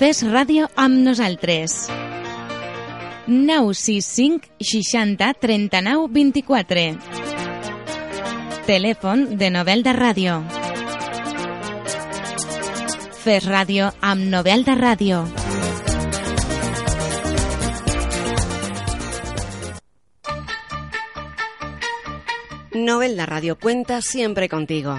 Fes ràdio amb nosaltres. 965 60 39 24. Telèfon de Novelda Ràdio. Fes ràdio amb Novelda Ràdio. Novelda Radio cuenta siempre contigo.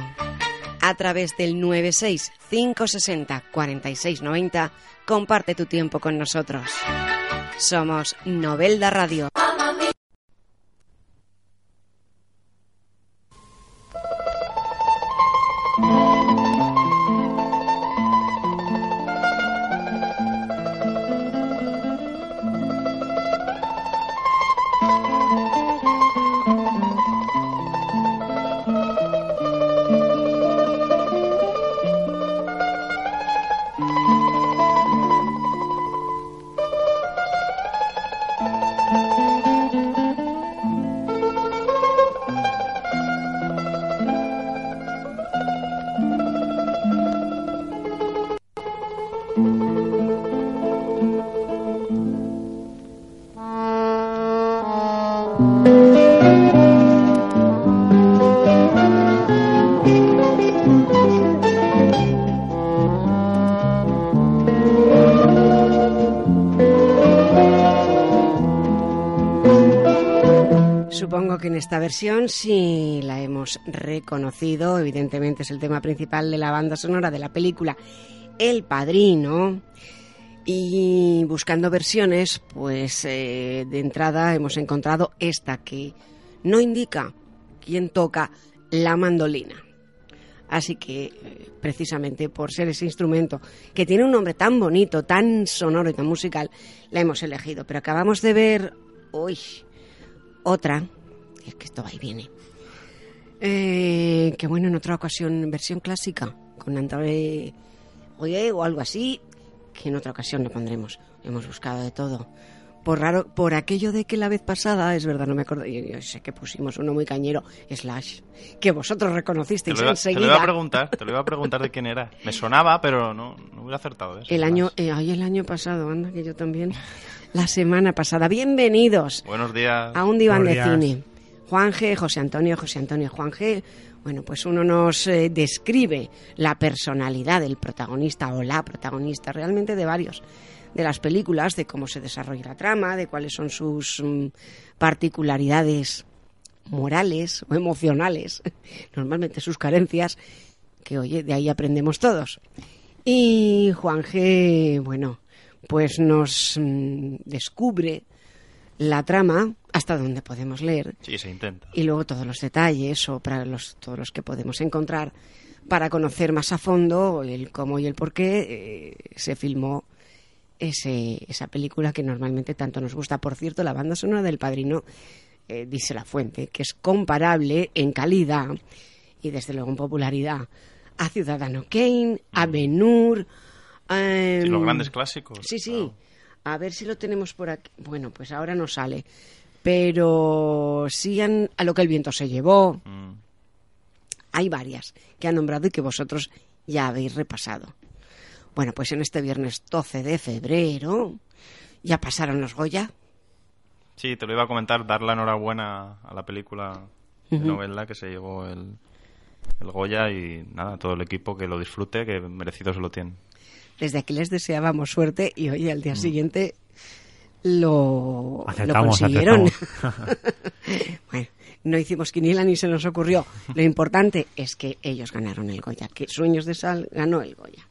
A través del 96 560 4690 comparte tu tiempo con nosotros. Somos Novelda Radio. Esta versión sí la hemos reconocido. Evidentemente es el tema principal de la banda sonora de la película El Padrino. Y buscando versiones, pues eh, de entrada hemos encontrado esta que no indica quién toca la mandolina. Así que, eh, precisamente por ser ese instrumento que tiene un nombre tan bonito, tan sonoro y tan musical, la hemos elegido. Pero acabamos de ver, uy, otra, es que esto va y viene, eh, que bueno, en otra ocasión, versión clásica, con André Oye o algo así, que en otra ocasión lo pondremos. Hemos buscado de todo. Por raro, por aquello de que la vez pasada, es verdad, no me acuerdo, yo, yo sé que pusimos uno muy cañero, Slash, que vosotros Te reconocisteis lo, iba, te enseguida. lo iba a preguntar, te lo iba a preguntar de quién era. Me sonaba, pero no, no hubiera acertado. ¿eh? El año, eh, ay, el año pasado, anda, que yo también. La semana pasada. Bienvenidos Buenos días. a un diván de días. cine. Juan G, José Antonio, José Antonio, Juan G. Bueno, pues uno nos eh, describe la personalidad del protagonista o la protagonista, realmente de varios de las películas, de cómo se desarrolla la trama, de cuáles son sus mm, particularidades morales o emocionales, normalmente sus carencias, que oye, de ahí aprendemos todos. Y Juan G, bueno, pues nos mm, descubre la trama hasta donde podemos leer Sí, se intenta. y luego todos los detalles o para los, todos los que podemos encontrar para conocer más a fondo el cómo y el por qué eh, se filmó ese, esa película que normalmente tanto nos gusta. Por cierto, la banda sonora del Padrino, eh, dice la fuente, que es comparable en calidad y desde luego en popularidad a Ciudadano Kane, a Ben-Hur, Sí, los em, grandes clásicos. Sí, sí. claro. A ver si lo tenemos por aquí. Bueno, pues ahora no sale. Pero sí han- a lo que el viento se llevó. Mm. Hay varias que han nombrado y que vosotros ya habéis repasado. Bueno, pues en este viernes 12 de febrero ya pasaron los Goya. Sí, te lo iba a comentar, dar la enhorabuena a la película de novela que se llevó el, el Goya y nada, todo el equipo que lo disfrute, que merecido se lo tiene. Desde aquí les deseábamos suerte y hoy al día siguiente lo, lo consiguieron. bueno, no hicimos quiniela ni se nos ocurrió. Lo importante es que ellos ganaron el Goya, que Sueños de Sal ganó el Goya.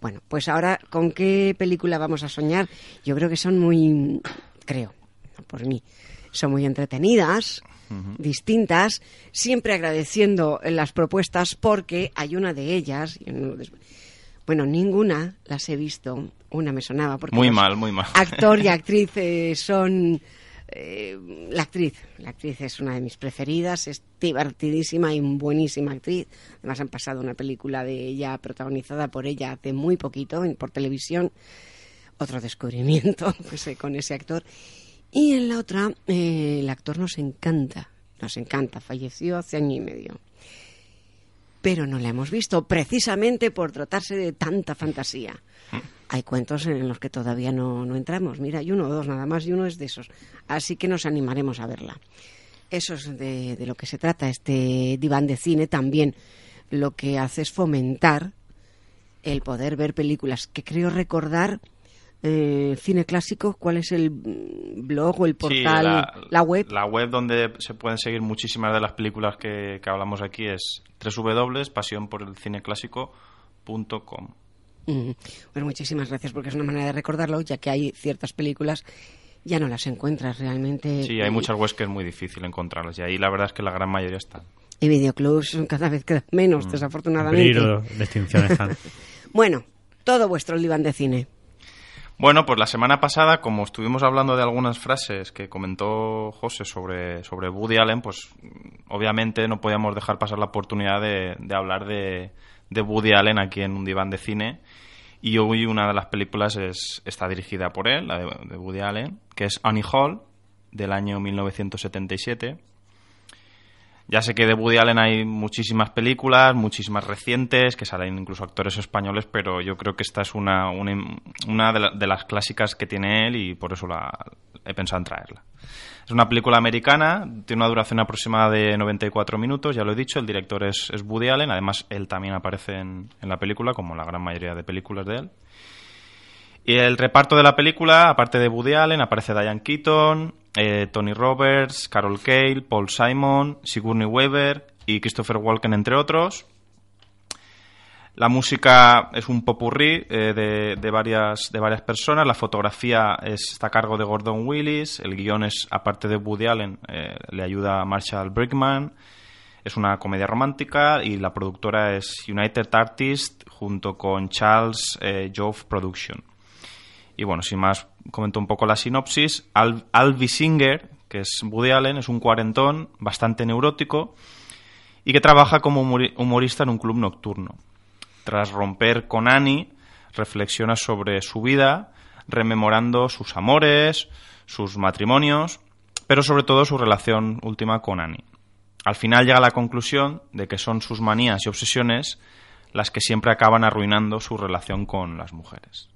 Bueno, pues ahora, ¿con qué película vamos a soñar? Yo creo que son muy, creo, por mí, son muy entretenidas, distintas, siempre agradeciendo las propuestas porque hay una de ellas, bueno, ninguna las he visto, una me sonaba porque Muy mal, muy mal. actor y actriz eh, son eh, la actriz, la actriz es una de mis preferidas, es divertidísima y buenísima actriz. Además han pasado una película de ella protagonizada por ella hace muy poquito por televisión, otro descubrimiento pues, eh, con ese actor. Y en la otra, eh, el actor nos encanta, nos encanta, falleció hace año y medio. Pero no la hemos visto precisamente por tratarse de tanta fantasía. hay cuentos en los que todavía no, no entramos. Mira, hay uno o dos nada más y uno es de esos. Así que nos animaremos a verla. Eso es de, de lo que se trata este diván de cine. También lo que hace es fomentar el poder ver películas, que creo recordar eh, cine clásico, ¿cuál es el blog o el portal, Sí, la, web? La web donde se pueden seguir muchísimas de las películas que, que hablamos aquí es www.pasionporelcineclásico.com. Mm. Pues muchísimas gracias porque es una manera de recordarlo, ya que hay ciertas películas ya no las encuentras realmente. Sí, hay muchas webs que es muy difícil encontrarlas y ahí la verdad es que la gran mayoría están. Y videoclubs cada vez quedan menos, Mm. desafortunadamente. Peligro de extinción están. Bueno, todo vuestro diván de cine. Bueno, pues la semana pasada, como estuvimos hablando de algunas frases que comentó José sobre, sobre Woody Allen, pues mm, obviamente no podíamos dejar pasar la oportunidad de, de hablar de, de Woody Allen aquí en un diván de cine. Y hoy una de las películas es, está dirigida por él, la de, Woody Allen, que es Annie Hall, del año 1977. Ya sé que de Woody Allen hay muchísimas películas, muchísimas recientes, que salen incluso actores españoles, pero yo creo que esta es una, una, de las clásicas que tiene él y por eso la, he pensado en traerla. Es una película americana, tiene una duración aproximada de 94 minutos, ya lo he dicho, el director es, es Woody Allen, además él también aparece en, en la película, como la gran mayoría de películas de él. Y el reparto de la película, aparte de Woody Allen, aparece Diane Keaton, eh, Tony Roberts, Carol Cale, Paul Simon, Sigourney Weaver y Christopher Walken, entre otros. La música es un popurrí eh, de, de varias, de varias personas. La fotografía es- está a cargo de Gordon Willis. El guion es, aparte de Woody Allen, eh, le ayuda Marshall Brickman. Es una comedia romántica y la productora es United Artists junto con Charles eh, Jove Production. Y bueno, sin más, comento un poco la sinopsis. Al Alvi Singer, que es Woody Allen, es un cuarentón bastante neurótico y que trabaja como humori- humorista en un club nocturno. Tras romper con Annie, reflexiona sobre su vida, rememorando sus amores, sus matrimonios, pero sobre todo su relación última con Annie. Al final llega a la conclusión de que son sus manías y obsesiones las que siempre acaban arruinando su relación con las mujeres.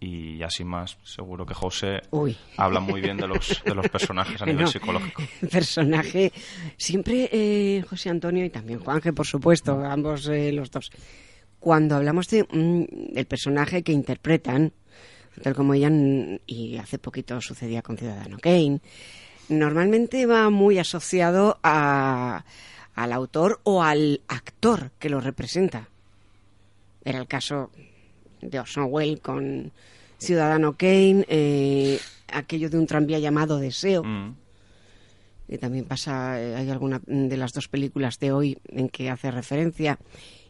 Y así más, seguro que José Uy. habla muy bien de los, de los personajes a nivel psicológico. Personaje, siempre eh, José Antonio y también Juanje, por supuesto, ambos eh, los dos. Cuando hablamos de mm, el personaje que interpretan, tal como ella, mm, y hace poquito sucedía con Ciudadano Kane, normalmente va muy asociado a, al autor o al actor que lo representa. Era el caso de Orson Welles con Ciudadano Kane, eh, aquello de un tranvía llamado Deseo, Mm. que también pasa, eh, hay alguna de las dos películas de hoy en que hace referencia,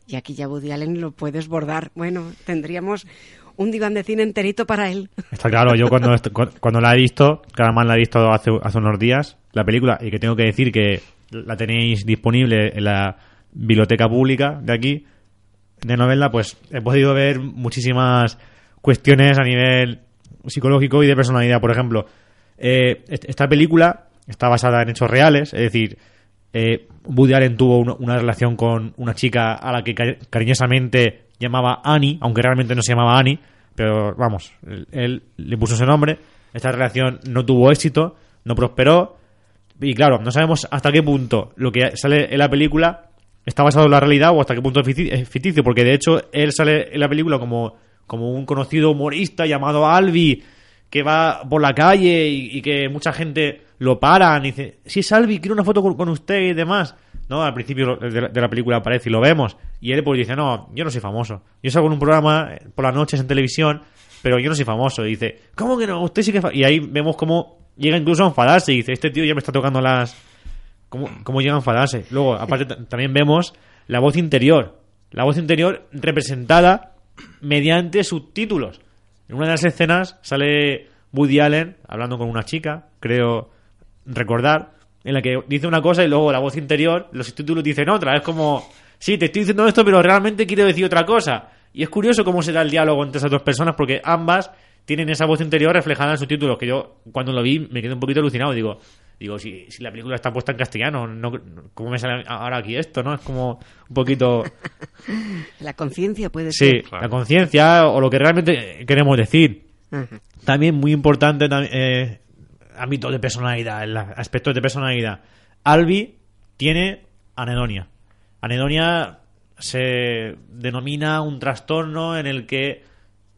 y aquí ya Woody Allen lo puede desbordar. Bueno, tendríamos un diván de cine enterito para él. Está claro, yo cuando, cuando la he visto, que además la he visto hace, hace unos días, la película, y que tengo que decir que la tenéis disponible en la biblioteca pública de aquí, de novela, pues he podido ver muchísimas cuestiones a nivel psicológico y de personalidad. Por ejemplo, eh, est- esta película está basada en hechos reales, es decir, eh, Woody Allen tuvo una, una relación con una chica a la que cari- cariñosamente llamaba Annie, aunque realmente no se llamaba Annie, pero vamos, él, él le puso ese nombre. Esta relación no tuvo éxito, no prosperó, y claro, no sabemos hasta qué punto lo que sale en la película está basado en la realidad o hasta qué punto es ficti- es ficticio, porque de hecho él sale en la película como, como un conocido humorista llamado Albi, que va por la calle y, y que mucha gente lo paran y dice, sí, es Albi, quiero una foto con, usted y demás. No, al principio de la, de la película aparece y lo vemos. Y él pues dice, no, yo no soy famoso. Yo salgo en un programa eh, por las noches en televisión, pero yo no soy famoso. Y dice, ¿cómo que no? Usted sí que... es fa-". Y ahí vemos cómo llega incluso a enfadarse y dice, este tío ya me está tocando las... ¿Cómo, cómo llega a enfadarse? Luego, aparte, también vemos la voz interior. La voz interior representada mediante subtítulos. En una de las escenas sale Woody Allen hablando con una chica, creo recordar, en la que dice una cosa y luego la voz interior, los subtítulos dicen otra. Es como, sí, te estoy diciendo esto, pero realmente quiero decir otra cosa. Y es curioso cómo será el diálogo entre esas dos personas porque ambas tienen esa voz interior reflejada en sus títulos, que yo cuando lo vi me quedé un poquito alucinado. Digo, digo si, si la película está puesta en castellano, no, ¿cómo me sale ahora aquí esto? no Es como un poquito... La conciencia puede Sí, ser. Claro. la conciencia o lo que realmente queremos decir. También muy importante, eh, ámbito de personalidad, el aspecto de personalidad. Albi tiene anedonia. Anedonia se denomina un trastorno en el que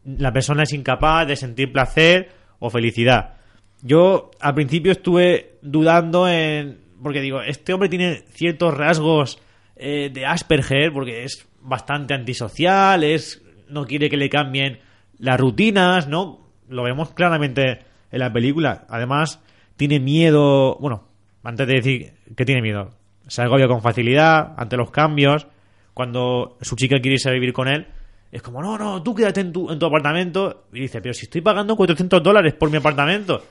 la persona es incapaz de sentir placer o felicidad. Yo al principio estuve dudando en... Porque digo, este hombre tiene ciertos rasgos eh, de Asperger, porque es bastante antisocial, es no quiere que le cambien las rutinas, ¿no? Lo vemos claramente en la película. Además, tiene miedo... Bueno, antes de decir que tiene miedo, se agobia con facilidad ante los cambios. Cuando su chica quiere irse a vivir con él, es como, no, no, tú quédate en tu, en tu apartamento. Y dice, pero si estoy pagando 400 dólares por mi apartamento.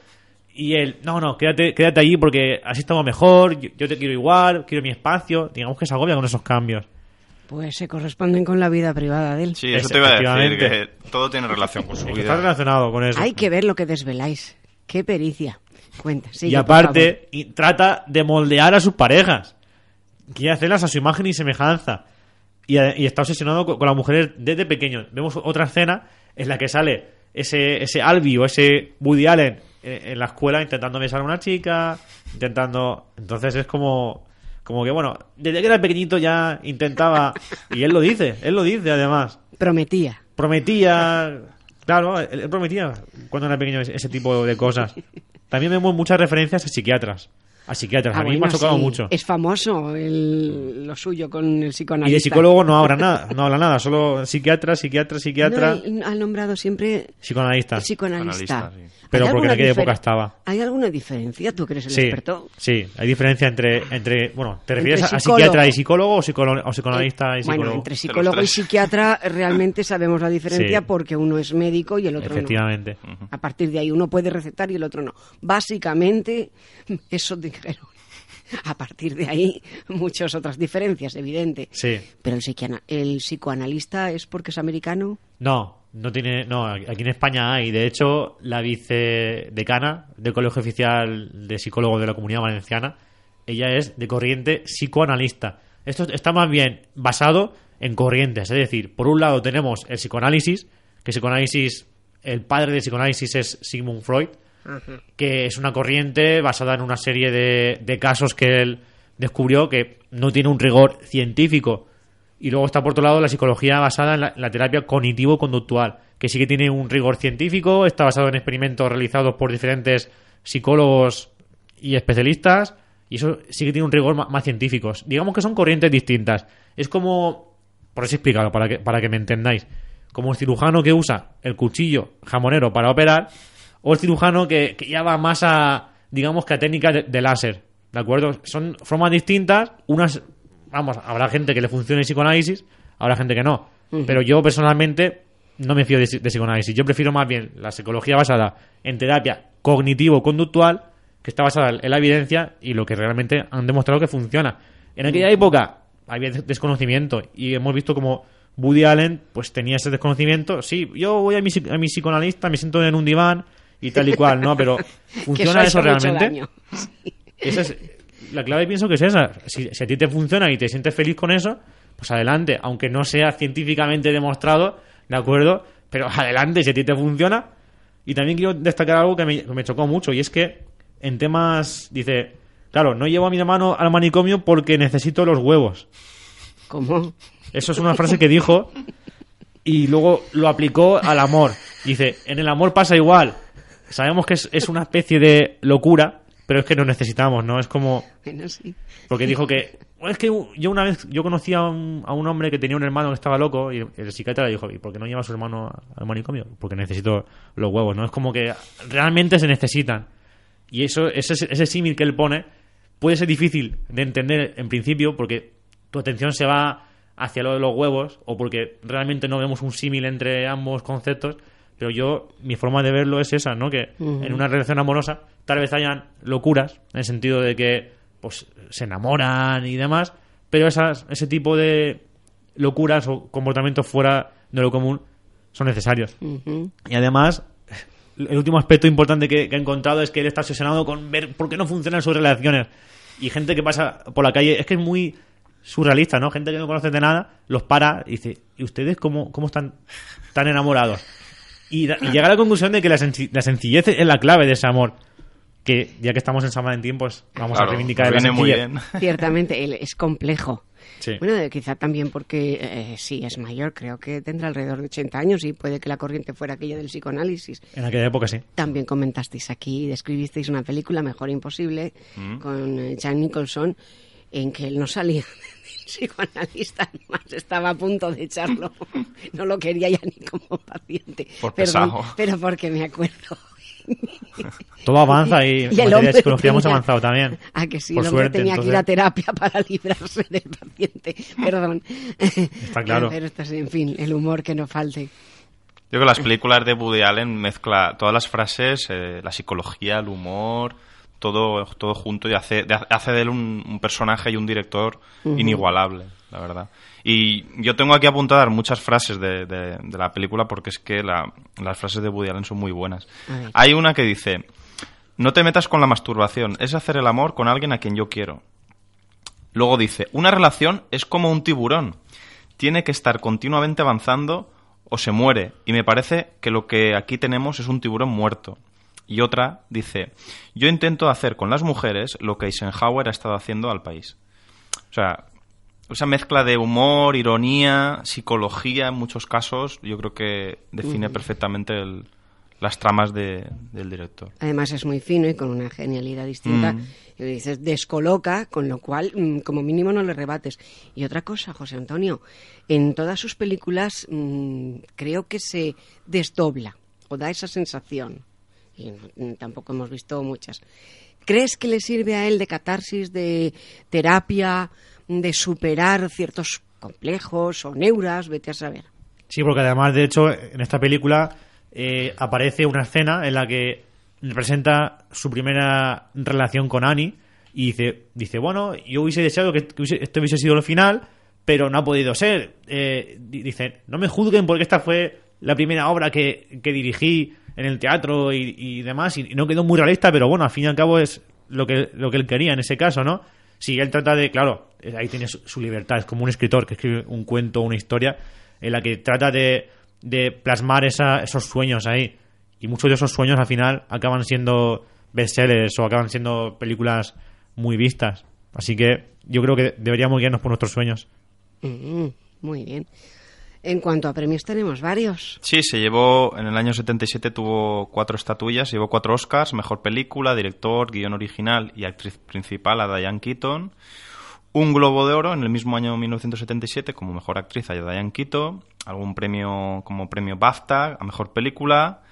Y él, no, no, quédate, quédate allí porque así estamos mejor, yo, yo te quiero igual, quiero mi espacio. Digamos que se agobia con esos cambios. Pues se corresponden con la vida privada de él. Sí, eso te iba a decir, que todo tiene relación con su vida. está relacionado con eso. Hay que ver lo que desveláis. Qué pericia. Cuenta. sigue, y aparte, y trata de moldear a sus parejas. Quiere hacerlas a su imagen y semejanza. Y, y está obsesionado con, con las mujeres desde pequeño. Vemos otra escena en la que sale ese, ese Albi o ese Woody Allen en, en la escuela intentando besar a una chica, intentando... Entonces es como... Como que, bueno, desde que era pequeñito ya intentaba... Y él lo dice, él lo dice además. Prometía. Prometía... Claro, él, prometía cuando era pequeño ese tipo de cosas. También vemos muchas referencias a psiquiatras. A psiquiatras. Ah, a mí me bueno, ha chocado sí. mucho. Es famoso el- lo suyo con el Y psicoanalista. de psicólogo no habla nada, no habla nada, solo psiquiatra, psiquiatra, psiquiatra, No, él ha nombrado siempre psicoanalista. psicoanalista. Psicoanalista, sí. Pero ¿Hay porque en aquella época estaba. ¿Hay alguna diferencia? ¿Tú que eres el Sí, experto? sí, hay diferencia entre, entre bueno, ¿te refieres Entre a psicólogo. psiquiatra y psicólogo o, psicolo- o psicoanalista y Eh, Bueno, psicólogo? entre psicólogo y psiquiatra realmente sabemos la diferencia Sí. porque uno es médico y el otro Efectivamente. no. A partir de ahí uno puede recetar y el otro no. Básicamente, eso dijeron. A partir de ahí, muchas otras diferencias, evidente. Sí. Pero el, el psicoanalista es porque es americano. No, no tiene, no, aquí en España hay, de hecho, la vicedecana del Colegio Oficial de Psicólogos de la Comunidad Valenciana, ella es de corriente psicoanalista. Esto está más bien basado en corrientes, es decir, por un lado tenemos el psicoanálisis, que psicoanálisis, el padre del psicoanálisis es Sigmund Freud, que es una corriente basada en una serie de, de casos que él descubrió que no tiene un rigor científico. Y luego está por otro lado la psicología basada en la, terapia cognitivo-conductual, que sí que tiene un rigor científico, está basado en experimentos realizados por diferentes psicólogos y especialistas, y eso sí que tiene un rigor más, científico. Digamos que son corrientes distintas. Es como, por así explicarlo, para que, para que me entendáis, como el cirujano que usa el cuchillo jamonero para operar, o el cirujano que, que ya va más a, digamos que a técnicas de, de láser, ¿de acuerdo? Son formas distintas, unas, vamos, habrá gente que le funcione el psicoanálisis, habrá gente que no, pero yo personalmente no me fío de, de psicoanálisis, yo prefiero más bien la psicología basada en terapia cognitivo-conductual, que está basada en la evidencia y lo que realmente han demostrado que funciona. En aquella época había des- desconocimiento y hemos visto como Woody Allen pues tenía ese desconocimiento. Sí, yo voy a mi, a mi psicoanalista, me siento en un diván y tal y cual, ¿no? Pero ¿funciona eso realmente? Esa es, la clave pienso que es esa. Si, si a ti te funciona y te sientes feliz con eso, pues adelante. Aunque no sea científicamente demostrado, ¿de acuerdo? Pero adelante, si a ti te funciona. Y también quiero destacar algo que me, que me chocó mucho, y es que en temas, dice, claro, no llevo a mi hermano al manicomio porque necesito los huevos. ¿Cómo? Eso es una frase que dijo y luego lo aplicó al amor. Dice, en el amor pasa igual. Sabemos que es, es una especie de locura, pero es que nos necesitamos, ¿no? Es como... Bueno, sí. Porque dijo que... "Bueno, es que yo una vez, yo conocí a un, a un hombre que tenía un hermano que estaba loco y el, el psiquiatra le dijo, ¿y por qué no lleva a su hermano al manicomio? Porque necesito los huevos, ¿no? Es como que realmente se necesitan. Y eso, ese, ese símil que él pone puede ser difícil de entender en principio porque tu atención se va hacia lo de los huevos o porque realmente no vemos un símil entre ambos conceptos. Pero yo, mi forma de verlo es esa, ¿no? Que en una relación amorosa tal vez hayan locuras, en el sentido de que pues se enamoran y demás, pero esas, ese tipo de locuras o comportamientos fuera de lo común son necesarios. Y además, el último aspecto importante que, que ha encontrado es que él está obsesionado con ver por qué no funcionan sus relaciones. Y gente que pasa por la calle, es que es muy surrealista, ¿no? Gente que no conoce de nada, los para y dice, ¿y ustedes cómo, cómo están tan enamorados? Y, da- y llega a la conclusión de que la, senci- la sencillez es la clave de ese amor. Que ya que estamos en San Valentín, pues vamos Claro, a reivindicar nos la viene muy bien. Ciertamente, él es complejo. Sí. Bueno, eh, quizá también porque eh, sí es mayor, creo que tendrá alrededor de 80 años y puede que la corriente fuera aquella del psicoanálisis. En aquella época sí. También comentasteis aquí, describisteis una película Mejor Imposible Mm. con eh, Jack Nicholson en que él no salía psicoanalista, más estaba a punto de echarlo. No lo quería ya ni como paciente. Por Perdón, pesado. pero porque me acuerdo. Todo avanza y, en Y el materia hombre de psicología hemos tenía- avanzado también. A que sí, Por el hombre suerte, tenía que ir a terapia para librarse del paciente. Perdón. Está claro. Pero esto es, en fin, el humor que no falte. Yo creo que las películas de Woody Allen mezcla todas las frases, eh, la psicología, el humor, todo, todo junto y hace de, hace de él un, un personaje y un director inigualable, la verdad. Y yo tengo aquí apuntadas muchas frases de, de- de la película porque es que la- las frases de Woody Allen son muy buenas. Hay una que dice, no te metas con la masturbación, es hacer el amor con alguien a quien yo quiero. Luego dice, una relación es como un tiburón. Tiene que estar continuamente avanzando o se muere. Y me parece que lo que aquí tenemos es un tiburón muerto. Y otra dice, yo intento hacer con las mujeres lo que Eisenhower ha estado haciendo al país. O sea, esa mezcla de humor, ironía, psicología en muchos casos, yo creo que define perfectamente el- las tramas de- del director. Además es muy fino y con una genialidad distinta. Mm. Y dices, descoloca, con lo cual, mm, como mínimo, no le rebates. Y otra cosa, José Antonio, en todas sus películas mm, creo que se desdobla o da esa sensación. Y tampoco hemos visto muchas. ¿Crees que le sirve a él de catarsis, de terapia, de superar ciertos complejos o neuras? Vete a saber. Sí, porque además, de hecho, en esta película eh, aparece una escena en la que representa su primera relación con Annie y dice, dice bueno, yo hubiese deseado que que hubiese- sido el final, pero no ha podido ser. Eh, di- dice, no me juzguen porque esta fue la primera obra que, que dirigí en el teatro y, y demás, y, no quedó muy realista, pero bueno, al fin y al cabo es lo que, lo que él quería en ese caso, ¿no? Si él trata de, claro, ahí tiene su, libertad, es como un escritor que escribe un cuento, una historia, en la que trata de, de plasmar esa- esos sueños ahí. Y muchos de esos sueños al final acaban siendo bestsellers o acaban siendo películas muy vistas. Así que yo creo que deberíamos guiarnos por nuestros sueños. Mm, muy bien. En cuanto a premios, tenemos varios. Sí, se llevó, en el año 77 tuvo cuatro estatuillas, llevó cuatro Oscars, mejor película, director, guion original y actriz principal a Diane Keaton. Un Globo de Oro en el mismo año 1977 como mejor actriz a Diane Keaton. Algún premio como premio BAFTA a mejor película.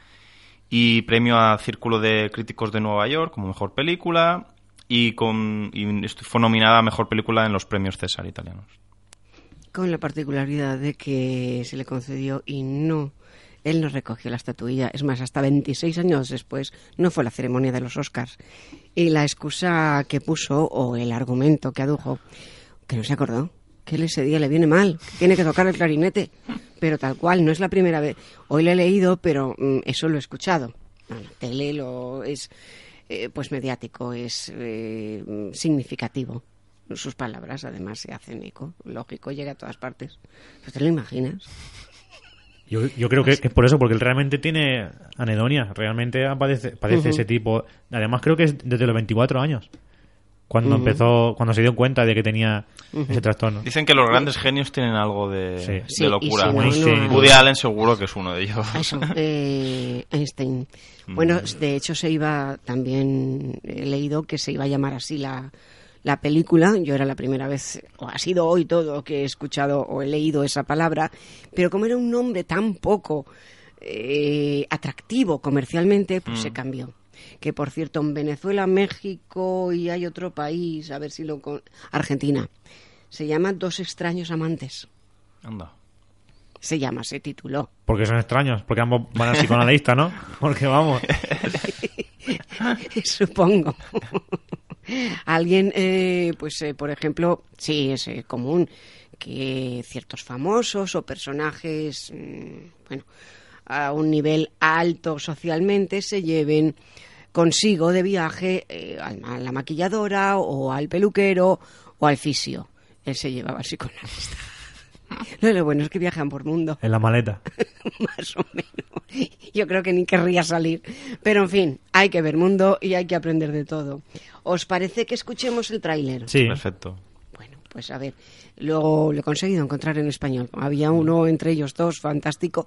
Y premio a Círculo de Críticos de Nueva York como mejor película. Y, con, y fue nominada a mejor película en los premios César italianos. Con la particularidad de que se le concedió y no. Él no recogió la estatuilla. Es más, hasta 26 años después no fue la ceremonia de los Oscars. Y la excusa que puso, o el argumento que adujo, que no se acordó, que él ese día le viene mal, que tiene que tocar el clarinete. Pero tal cual, no es la primera vez. Hoy lo he leído, pero mm, eso lo he escuchado. No, la tele lo es eh, pues mediático, es eh, mm, significativo. Sus palabras además se hacen eco, lógico, llega a todas partes. ¿Pero ¿Te lo imaginas? Yo, yo creo que, que es por eso, porque él realmente tiene anedonia, realmente padece, padece ese tipo. Además, creo que es desde los 24 años, cuando empezó, cuando se dio cuenta de que tenía ese trastorno. Dicen que los grandes genios tienen algo de, Sí. de Sí, y locura. si no, no- Woody Allen seguro que es uno de ellos. Eso, eh, Einstein. Bueno, de hecho se iba, también he leído que se iba a llamar así la, la película. Yo era la primera vez, o ha sido hoy todo, que he escuchado o he leído esa palabra, pero como era un nombre tan poco eh, atractivo comercialmente, pues se cambió. Que por cierto, en Venezuela, México y hay otro país, a ver si lo... con- Argentina. Se llama Dos extraños amantes. Anda. Se llama, se tituló. Porque son extraños, porque ambos van al psicoanalista, ¿no? Porque vamos. Supongo. Alguien, eh, pues, eh, por ejemplo, sí, es eh, común que ciertos famosos o personajes, mm, bueno, a un nivel alto socialmente se lleven consigo de viaje eh, a la maquilladora o al peluquero o al fisio. Él se llevaba al psicoanalista. No, lo bueno es que viajan por mundo. En la maleta. Más o menos. Yo creo que ni querría salir. Pero en fin, hay que ver mundo y hay que aprender de todo. ¿Os parece que escuchemos el tráiler? Sí. Perfecto. Bueno, pues a ver, luego lo he conseguido encontrar en español. Había uno entre ellos dos fantástico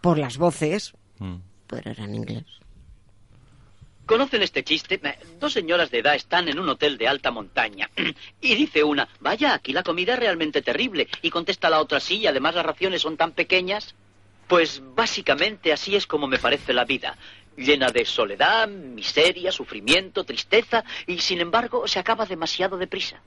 por las voces, Mm. pero era en inglés. ¿Conocen este chiste? Dos señoras de edad están en un hotel de alta montaña. Y dice una, vaya, aquí la comida es realmente terrible. Y contesta la otra, sí, y además las raciones son tan pequeñas. Pues básicamente así es como me parece la vida. Llena de soledad, miseria, sufrimiento, tristeza, y sin embargo se acaba demasiado deprisa.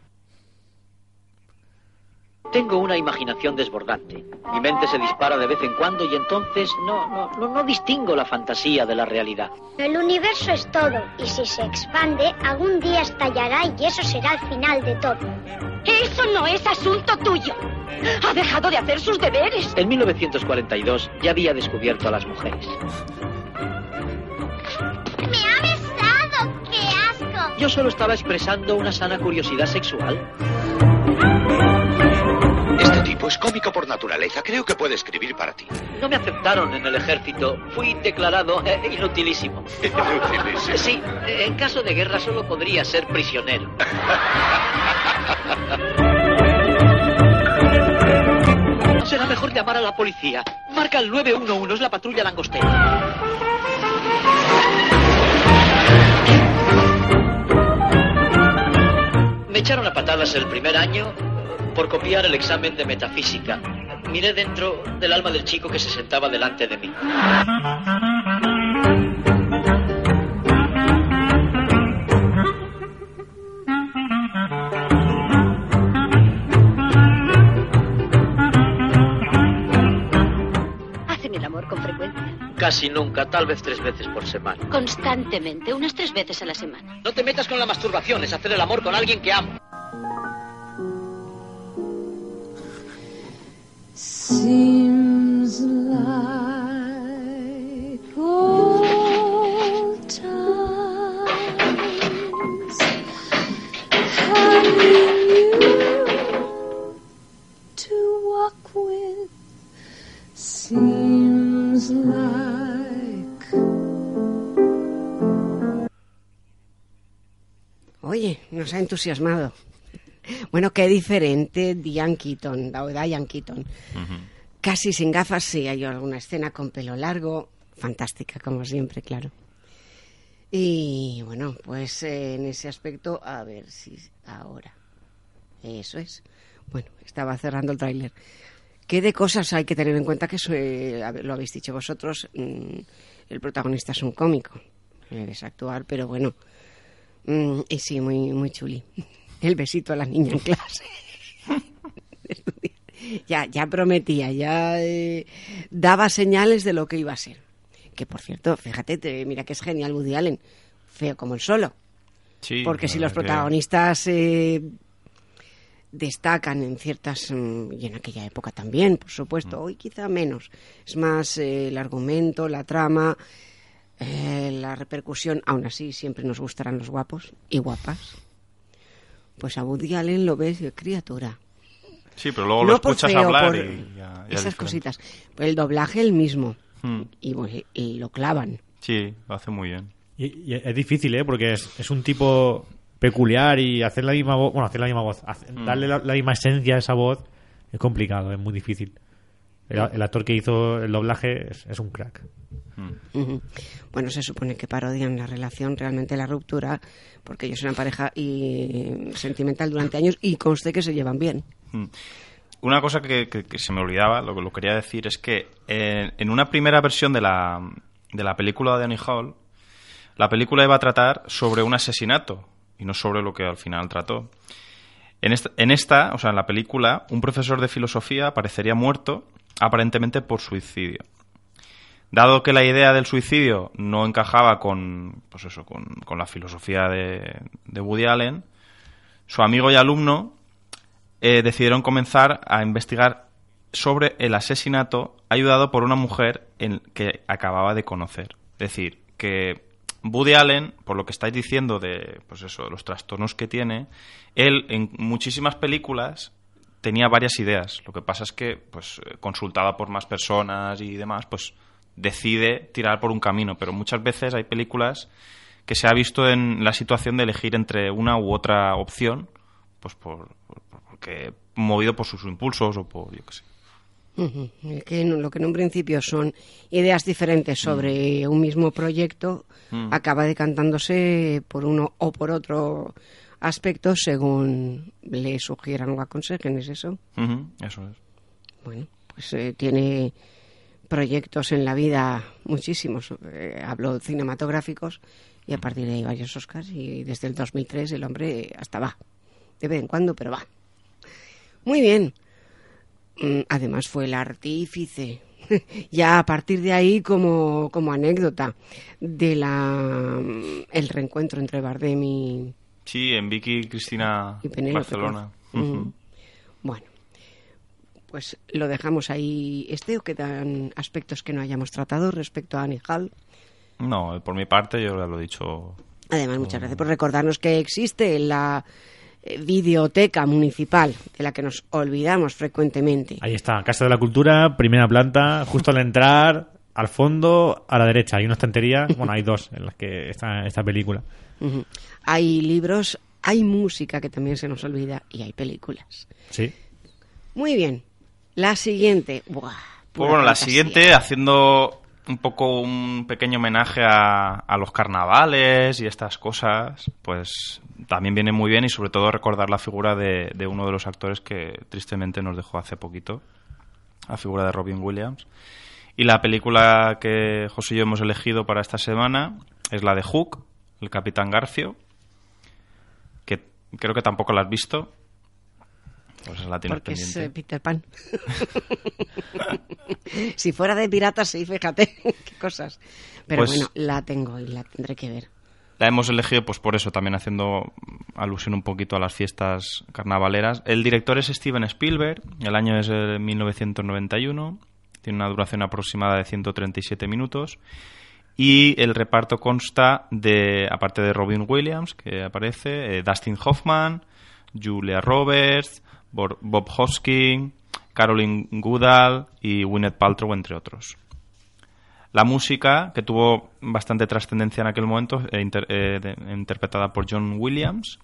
Tengo una imaginación desbordante. Mi mente se dispara de vez en cuando y entonces no, no, no, no distingo la fantasía de la realidad. El universo es todo, y si se expande, algún día estallará y eso será el final de todo. Eso no es asunto tuyo. Ha dejado de hacer sus deberes. En 1942 ya había descubierto a las mujeres. ¡Me ha besado! ¡Qué asco! Yo solo estaba expresando una sana curiosidad sexual. Tipo es cómico por naturaleza. Creo que puede escribir para ti. No me aceptaron en el ejército. Fui declarado eh, inutilísimo. Inutilísimo. Sí, eh, en caso de guerra solo podría ser prisionero. Será mejor llamar a la policía. Marca el 911, es la patrulla langostera. Me echaron a patadas el primer año por copiar el examen de metafísica. Miré dentro del alma del chico que se sentaba delante de mí. Hacen el amor con frecuencia. Casi nunca, tal vez tres veces por semana. Constantemente, unas tres veces a la semana. No te metas con la masturbación, es hacer el amor con alguien que amo. Oye, nos ha entusiasmado. Bueno, qué diferente Diane Keaton, o Diane Keaton. Casi sin gafas, sí, hay alguna escena con pelo largo, fantástica, como siempre, claro. Y bueno, pues eh, en ese aspecto, a ver si ahora. Eso es. Bueno, estaba cerrando el tráiler. ¿Qué de cosas hay que tener en cuenta que ver, lo habéis dicho vosotros? mm, el protagonista es un cómico. Debes actuar, pero bueno. Mm, y sí, muy, muy chuli. El besito a la niña en clase. ya, ya prometía, ya eh, daba señales de lo que iba a ser. Que por cierto, fíjate, te- mira que es genial Woody Allen. Feo como el solo. Sí, Porque si los protagonistas eh, destacan en ciertas mm, y en aquella época también, por supuesto, hoy quizá menos. Es más eh, el argumento, la trama, eh, la repercusión. Aún así, siempre nos gustarán los guapos y guapas. Pues a Woody Allen lo ves, y, criatura. Sí, pero luego lo No por escuchas feo, hablar por y ya, ya es esas cositas. Pues el doblaje el mismo. Mm, Y, bueno, y lo clavan. Sí, lo hace muy bien. Y, y es difícil, ¿eh? Porque es, es un tipo peculiar y hacer la misma voz, bueno, hacer la misma voz, hacer- Mm. darle la, la misma esencia a esa voz es complicado, es muy difícil. El, el actor que hizo el doblaje es, es un crack. Mm. Bueno, se supone que parodian la relación, realmente la ruptura, porque ellos eran pareja y sentimental durante años y conste que se llevan bien. Mm. Una cosa que, que- que se me olvidaba, lo que lo quería decir, es que eh, en una primera versión de la, de la película de Annie Hall, la película iba a tratar sobre un asesinato y no sobre lo que al final trató. En esta, en esta, o sea, en la película, un profesor de filosofía aparecería muerto aparentemente por suicidio. Dado que la idea del suicidio no encajaba con, pues eso, con, con la filosofía de, de Woody Allen, su amigo y alumno eh, decidieron comenzar a investigar sobre el asesinato ayudado por una mujer en que acababa de conocer. Es decir, que Woody Allen, por lo que estáis diciendo de pues eso, los trastornos que tiene, él en muchísimas películas tenía varias ideas. Lo que pasa es que, pues, eh, consultada por más personas y demás, pues decide tirar por un camino. Pero muchas veces hay películas que se ha visto en la situación de elegir entre una u otra opción, pues por, por- porque movido por sus impulsos o por yo qué sé. Que lo que en un principio son ideas diferentes sobre un mismo proyecto Mm. acaba decantándose por uno o por otro aspecto según le sugieran o aconsejen, ¿es eso? Eso es. Bueno, pues eh, tiene proyectos en la vida muchísimos. Eh, hablo cinematográficos y a partir de ahí varios Oscars y desde el 2003 el hombre hasta va. De vez en cuando, pero va. Muy bien. Mm, Además fue el artífice, ya a partir de ahí como, como anécdota, de la el reencuentro entre Bardem y, Sí, en Vicky y Cristina y Barcelona. Ujú. Bueno, pues lo dejamos ahí. ¿Este o quedan aspectos que no hayamos tratado respecto a Annie Hall? No, por mi parte yo ya lo he dicho. Además, muchas gracias por recordarnos que existe la eh, videoteca municipal, de la que nos olvidamos frecuentemente. Ahí está, Casa de la Cultura, primera planta, justo al entrar, al fondo, a la derecha. Hay una estantería, bueno, hay dos en las que está esta película. Hay libros, hay música que también se nos olvida y hay películas. Sí. Muy bien. La siguiente. Buah, Pues bueno, la siguiente, haciendo un poco un pequeño homenaje a, a los carnavales y estas cosas, pues también viene muy bien y sobre todo recordar la figura de, de uno de los actores que tristemente nos dejó hace poquito, la figura de Robin Williams. Y la película que José y yo hemos elegido para esta semana es la de Hook, el Capitán Garfio, creo que tampoco la has visto. Pues la tienes Porque es eh, Peter Pan. si fuera de piratas, sí, fíjate qué cosas. Pero Pues- bueno, la tengo y la tendré que ver. La hemos elegido pues por eso, también haciendo alusión un poquito a las fiestas carnavaleras. El director es Steven Spielberg, el año es eh, 1991, tiene una duración aproximada de 137 minutos y el reparto consta de, aparte de Robin Williams, que aparece, eh, Dustin Hoffman, Julia Roberts, Bob Hoskin, Caroline Goodall y Gwyneth Paltrow, entre otros. La música, que tuvo bastante trascendencia en aquel momento, eh, eh, interpretada por John Williams.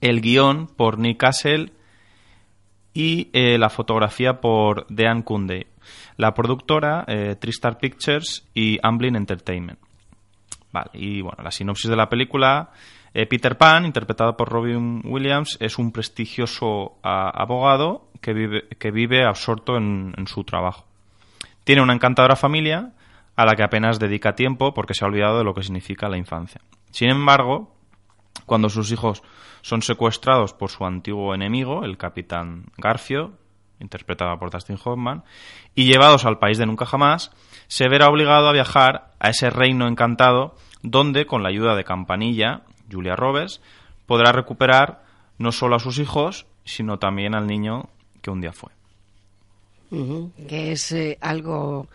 El guion por Nick Castle y eh, la fotografía por Dean Kunde. La productora, eh, Tristar Pictures y Amblin Entertainment. Vale, y bueno, la sinopsis de la película. eh, Peter Pan, interpretado por Robin Williams, es un prestigioso abogado que vive, que vive absorto en su trabajo. Tiene una encantadora familia a la que apenas dedica tiempo porque se ha olvidado de lo que significa la infancia. Sin embargo, cuando sus hijos son secuestrados por su antiguo enemigo, el capitán Garfio, interpretado por Dustin Hoffman, y llevados al país de nunca jamás, se verá obligado a viajar a ese reino encantado donde, con la ayuda de Campanilla, Julia Roberts, podrá recuperar no solo a sus hijos, sino también al niño que un día fue. Que es eh, algo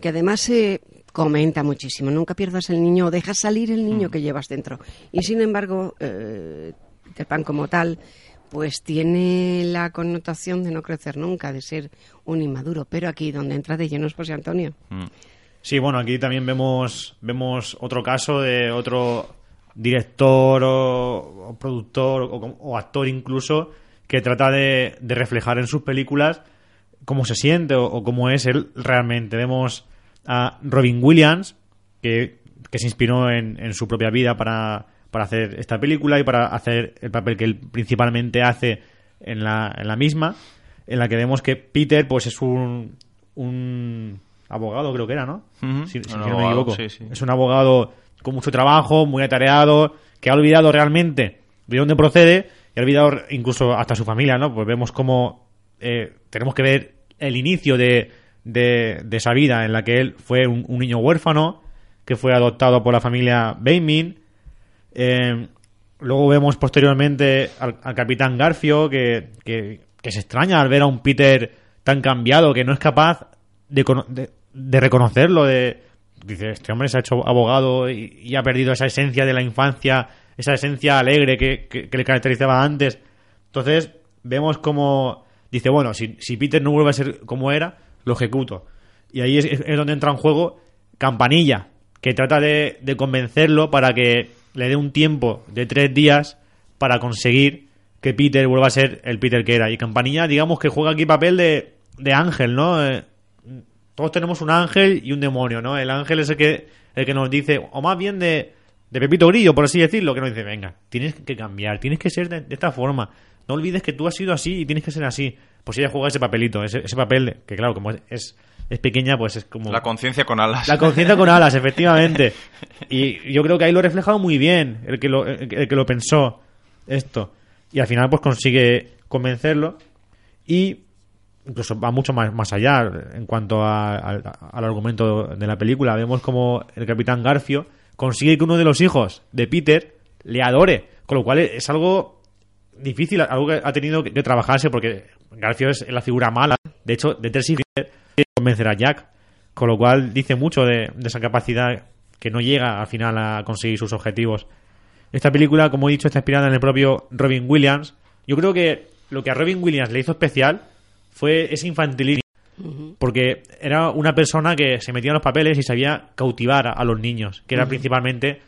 que además se comenta muchísimo. Nunca pierdas el niño o dejas salir el niño que llevas dentro. Y sin embargo, eh, Peter Pan como tal, pues tiene la connotación de no crecer nunca, de ser un inmaduro. Pero aquí donde entra de lleno es José Antonio. Mm. Sí, bueno, aquí también vemos, vemos otro caso de otro director o, productor o, o actor incluso que trata de, reflejar en sus películas cómo se siente o, o cómo es él realmente. Vemos a Robin Williams, que, que se inspiró en, en su propia vida para, para hacer esta película y para hacer el papel que él principalmente hace en la, en la misma, en la que vemos que Peter pues es un, un abogado, creo que era, ¿no? Si, no me equivoco. sí, sí. Es un abogado con mucho trabajo, muy atareado, que ha olvidado realmente de dónde procede y ha olvidado incluso hasta su familia, ¿no? Pues vemos cómo eh, tenemos que ver el inicio de, de, de esa vida en la que él fue un, un niño huérfano, que fue adoptado por la familia Baymin. Eh, luego vemos posteriormente al, capitán Garfio, que, que, se extraña al ver a un Peter tan cambiado que no es capaz de, de, reconocerlo, de... Dice, este hombre se ha hecho abogado y, ha perdido esa esencia de la infancia, esa esencia alegre que, que- que le caracterizaba antes. Entonces, vemos como... Dice, bueno, si, si Peter no vuelve a ser como era, lo ejecuto. Y ahí es, es donde entra en juego Campanilla, que trata de, de convencerlo para que le dé un tiempo de tres días para conseguir que Peter vuelva a ser el Peter que era. Y Campanilla, digamos que juega aquí papel de, de ángel, ¿no? Eh, todos tenemos un ángel y un demonio, ¿no? El ángel es el que, el que nos dice, o más bien de, de Pepito Grillo, por así decirlo, que nos dice, venga, tienes que cambiar, tienes que ser de, de esta forma. No olvides que tú has sido así y tienes que ser así. Pues ella juega ese papelito, ese, ese papel, de- que claro, como es, es, es pequeña, pues es como... La conciencia con alas. La conciencia con alas, efectivamente. Y yo creo que ahí lo ha reflejado muy bien, el que lo, el que lo pensó esto. Y al final pues consigue convencerlo y incluso va mucho más, más allá en cuanto a- al- al argumento de la película. Vemos como el capitán Garfio consigue que uno de los hijos de Peter le adore, con lo cual es algo difícil, algo que ha tenido que, trabajarse porque Garfio es la figura mala. De hecho, de Peter quiere convencer a Jack, con lo cual dice mucho de, de esa capacidad que no llega al final a conseguir sus objetivos. Esta película, como he dicho, está inspirada en el propio Robin Williams. Yo creo que lo que a Robin Williams le hizo especial fue ese infantilismo, porque era una persona que se metía en los papeles y sabía cautivar a, los niños, que era principalmente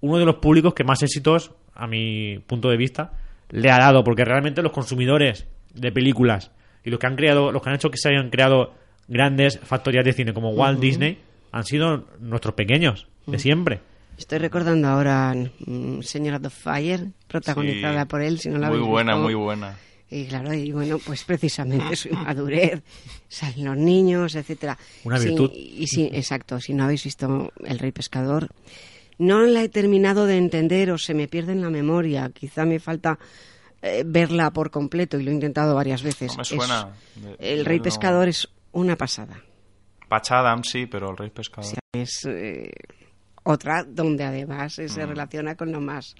uno de los públicos que más éxitos, a mi punto de vista, le ha dado, porque realmente los consumidores de películas y los que han creado, los que han hecho que se hayan creado grandes factorías de cine como Walt. Disney han sido nuestros pequeños de siempre. Estoy recordando ahora mm, Señora of Fire, protagonizada Sí. por él, si no la Muy buena, visto. muy buena. Y claro, y bueno, pues precisamente su inmadurez, salen los niños, etcétera. Una Sí, virtud. y sí, exacto, si no habéis visto El Rey Pescador, no la he terminado de entender o se me pierde en la memoria. Quizá me falta eh, verla por completo y lo he intentado varias veces. No me Es- suena. De- el Rey no. Pescador es una pasada. Patch Adams, sí, pero el Rey Pescador. Es eh, otra donde además eh, se Mm. relaciona con lo más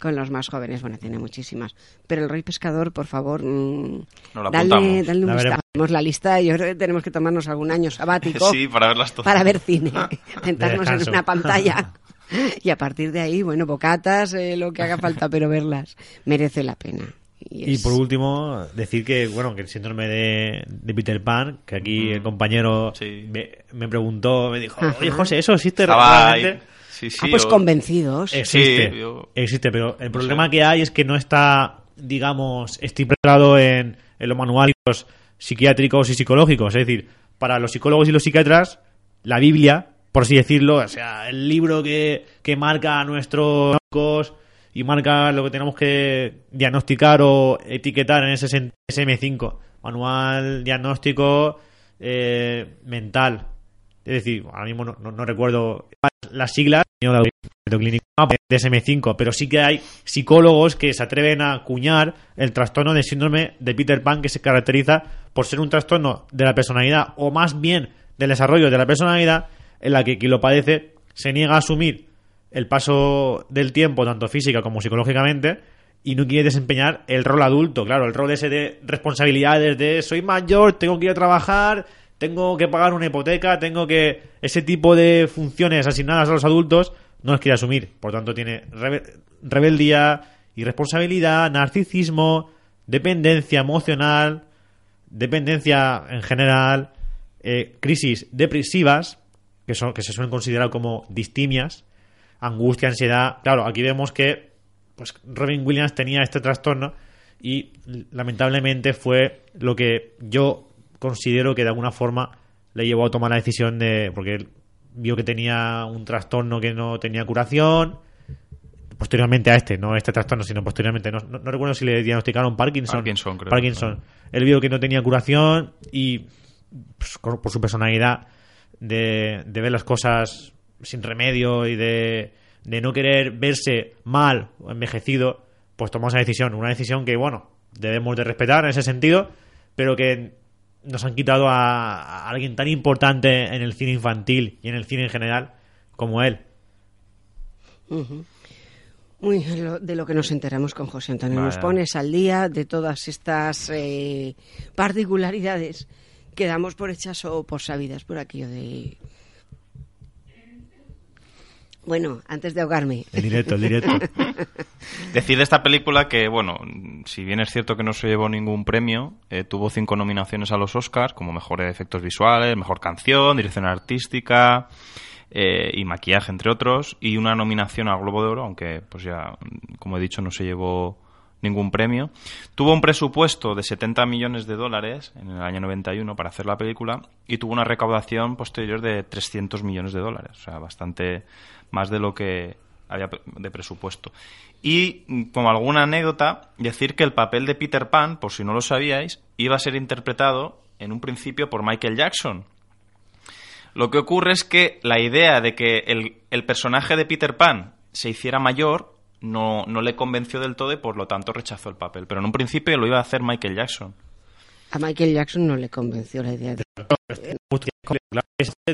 con los más jóvenes. Bueno, tiene muchísimas. Pero el Rey Pescador, por favor, mm, la dale, dale un La vistazo. la lista. Yo creo que tenemos que tomarnos algún año sabático Sí, para verlas todas. para ver cine. Sentarnos en una pantalla. Y a partir de ahí, bueno, bocatas, eh, lo que haga falta, pero verlas merece la pena. Y, Y es- por último, decir que, bueno, que el síndrome de, de Peter Pan, que aquí el compañero Sí. me, me preguntó, me dijo, oye José, ¿eso existe Estaba realmente? Sí, sí. ah, pues o- convencidos. Existe, Sí, yo- existe, pero el problema sé. que hay es que no está, digamos, estipulado en, en los manuales psiquiátricos y psicológicos. Es decir, para los psicólogos y los psiquiatras, la Biblia, por así decirlo, o sea, el libro que, que marca a nuestros marcos y marca lo que tenemos que diagnosticar o etiquetar en ese sen- SM5, manual diagnóstico eh, mental. Es decir, ahora mismo no, recuerdo las siglas de clínico de SM5, pero sí que hay psicólogos que se atreven a acuñar el trastorno de síndrome de Peter Pan que se caracteriza por ser un trastorno de la personalidad o más bien del desarrollo de la personalidad en la que quien lo padece se niega a asumir el paso del tiempo tanto física como psicológicamente y no quiere desempeñar el rol adulto, claro, el rol ese de responsabilidades de soy mayor, tengo que ir a trabajar, tengo que pagar una hipoteca, tengo que ese tipo de funciones asignadas a los adultos no las quiere asumir, por tanto tiene rebe- rebeldía, irresponsabilidad, narcisismo, dependencia emocional, dependencia en general, eh, crisis depresivas, que, son, que se suelen considerar como distimias, angustia, ansiedad. Claro, aquí vemos que pues, Robin Williams tenía este trastorno y lamentablemente fue lo que yo considero que de alguna forma le llevó a tomar la decisión de. porque él vio que tenía un trastorno que no tenía curación. Posteriormente a este, no este trastorno, sino posteriormente. No, no- no recuerdo si le diagnosticaron Parkinson. Parkinson, creo. Parkinson. Él vio que no tenía curación y pues, por su personalidad de, de ver las cosas sin remedio y de, de no querer verse mal o envejecido, pues tomó esa decisión. Una decisión que, bueno, debemos de respetar en ese sentido, pero que nos han quitado a, a alguien tan importante en el cine infantil y en el cine en general como él. Ujú. Muy lo- de lo que nos enteramos con José Antonio. Nos pones al día de todas estas eh, particularidades quedamos por hechas o por sabidas por aquello de... Bueno, antes de ahogarme. El directo, el directo. Decir de esta película que, bueno, si bien es cierto que no se llevó ningún premio, eh, tuvo cinco nominaciones a los Oscars, como mejor efectos visuales, mejor canción, dirección artística eh, y maquillaje, entre otros, y una nominación al Globo de Oro, aunque, pues ya, como he dicho, no se llevó ningún premio. Tuvo un presupuesto de 70 millones de dólares en el año 91 para hacer la película y tuvo una recaudación posterior de 300 millones de dólares, o sea, bastante más de lo que había de presupuesto. Y mm, como alguna anécdota, decir que el papel de Peter Pan, por si no lo sabíais, iba a ser interpretado en un principio por Michael Jackson. Lo que ocurre es que la idea de que el, el personaje de Peter Pan se hiciera mayor no, no le convenció del todo y por lo tanto rechazó el papel. Pero en un principio lo iba a hacer Michael Jackson. A Michael Jackson no le convenció la idea de...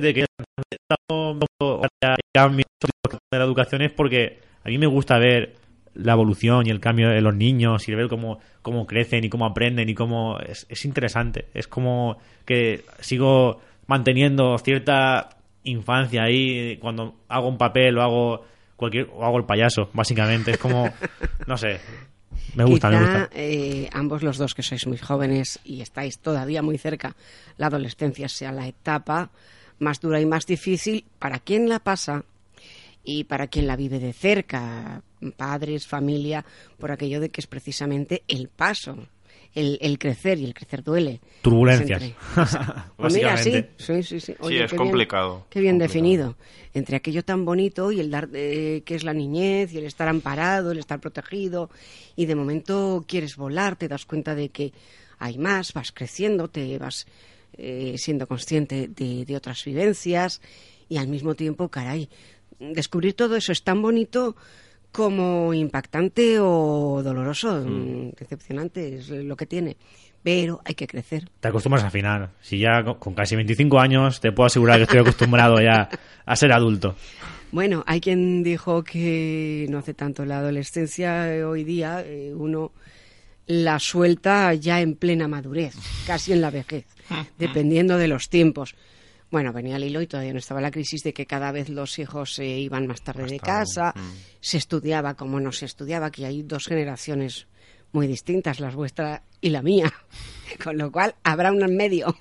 de que cambio de la educación es porque a mí me gusta ver la evolución y el cambio de los niños y ver cómo, cómo crecen y cómo aprenden y cómo es, es interesante. Es como que sigo manteniendo cierta infancia ahí cuando hago un papel o hago cualquier o hago el payaso, básicamente. Es como, no sé, me gusta, Quizá, me gusta. eh, ambos los dos que sois muy jóvenes y estáis todavía muy cerca, la adolescencia sea la etapa más dura y más difícil para quien la pasa y para quien la vive de cerca, padres, familia, por aquello de que es precisamente el paso, el, el crecer y el crecer duele. Turbulencias. Pues mira, sí, sí, sí, sí. Sí, Oye, es qué bien- complicado. Qué bien Complicado. definido. Entre aquello tan bonito y el dar eh, que es la niñez y el estar amparado, el estar protegido y de momento quieres volar, te das cuenta de que hay más, vas creciendo, te vas eh, siendo consciente de, de otras vivencias y al mismo tiempo, caray, descubrir todo eso es tan bonito como impactante o doloroso, mm, decepcionante, es lo que tiene. Pero hay que crecer. Te acostumbras al final. Si ya con- casi 25 años te puedo asegurar que estoy acostumbrado ya a ser adulto. Bueno, hay quien dijo que no hace tanto la adolescencia, eh, hoy día eh, uno la suelta ya en plena madurez, casi en la vejez, dependiendo de los tiempos. Bueno, venía el hilo y todavía no estaba la crisis de que cada vez los hijos se iban más tarde de casa, se estudiaba como no se estudiaba, que hay dos generaciones muy distintas, la vuestra y la mía, con lo cual habrá un en medio.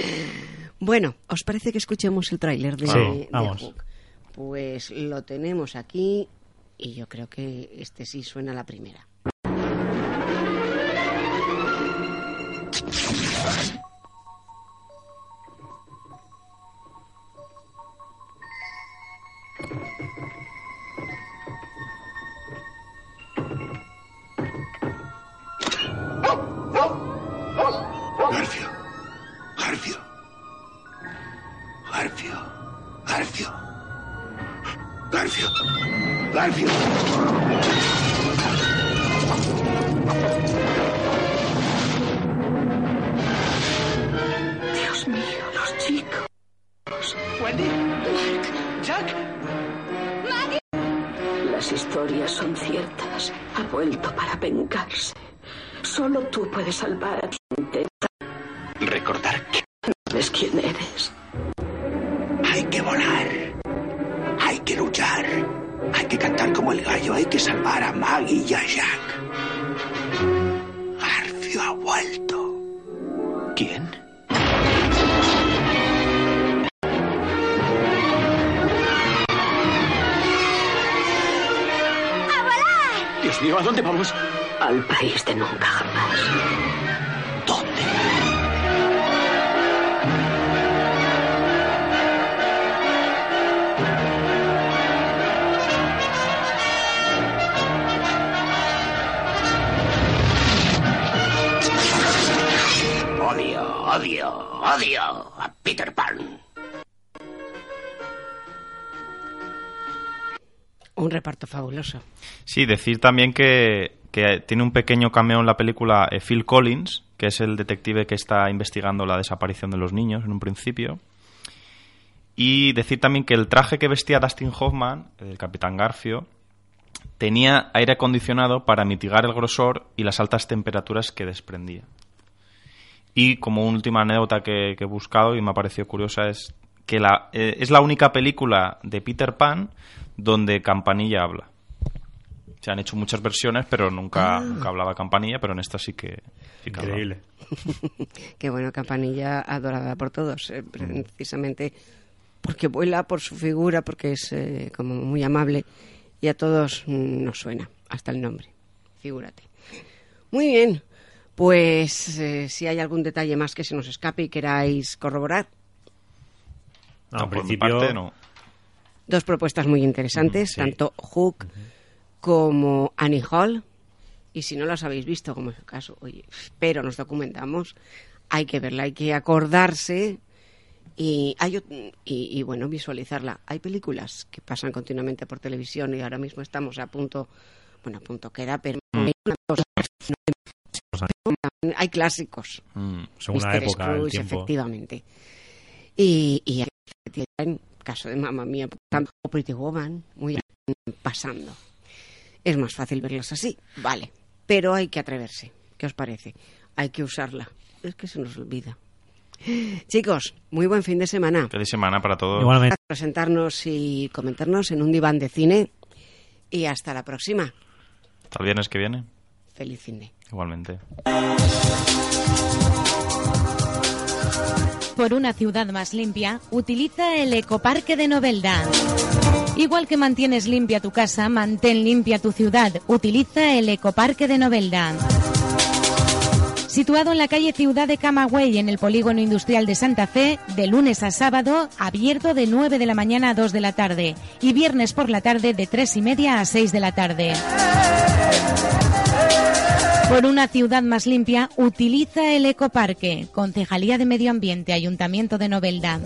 bueno, ¿os parece que escuchemos el tráiler de, Sí, de vamos. Hook? Pues lo tenemos aquí y yo creo que este sí suena la primera. Puedes salvar a Odio, odio, odio a Peter Pan. Un reparto fabuloso. Sí, decir también que, que tiene un pequeño cameo en la película eh, Phil Collins, que es el detective que está investigando la desaparición de los niños en un principio. Y decir también que el traje que vestía Dustin Hoffman, el Capitán Garfio, tenía aire acondicionado para mitigar el grosor y las altas temperaturas que desprendía. Y como última anécdota que, que he buscado y me ha parecido curiosa es que la, eh, es la única película de Peter Pan donde Campanilla habla. Se han hecho muchas versiones, pero nunca, Ah. nunca hablaba Campanilla, pero en esta sí que, sí que. Increíble. Qué bueno, Campanilla adorada por todos, eh, precisamente porque vuela, por su figura, porque es eh, como muy amable y a todos mm, nos suena, hasta el nombre, figúrate. Muy bien, pues eh, si hay algún detalle más que se nos escape y queráis corroborar, No, No, en por mi principio, parte, no. dos propuestas muy interesantes, sí. tanto Hook como Annie Hall. Y si no las habéis visto, como es el caso, oye, pero nos documentamos, hay que verla, hay que acordarse y, hay, y, y, bueno, visualizarla. Hay películas que pasan continuamente por televisión y ahora mismo estamos a punto, bueno, a punto queda, pero hay una cosa, hay clásicos. Mm. según la Mr. época, el Scrooge, tiempo. efectivamente. Y, y en caso de Mamma Mía, tanto Pretty Woman, muy pasando. Es más fácil verlas así, vale. Pero hay que atreverse. ¿Qué os parece? Hay que usarla. Es que se nos olvida. Chicos, muy buen fin de semana. Feliz semana para todos. Igualmente. Presentarnos y comentarnos en un diván de cine. Y hasta la próxima. Hasta el viernes que viene. Feliz fin de. Igualmente. Por una ciudad más limpia, utiliza el Ecoparque de Novelda. Igual que mantienes limpia tu casa, mantén limpia tu ciudad. Utiliza el Ecoparque de Novelda. Situado en la calle Ciudad de Camagüey, en el polígono industrial de Santa Fe, de lunes a sábado, abierto de 9 de la mañana a 2 de la tarde y viernes por la tarde de 3 y media a 6 de la tarde. Por una ciudad más limpia, utiliza el Ecoparque. Concejalía de Medio Ambiente, Ayuntamiento de Novelda.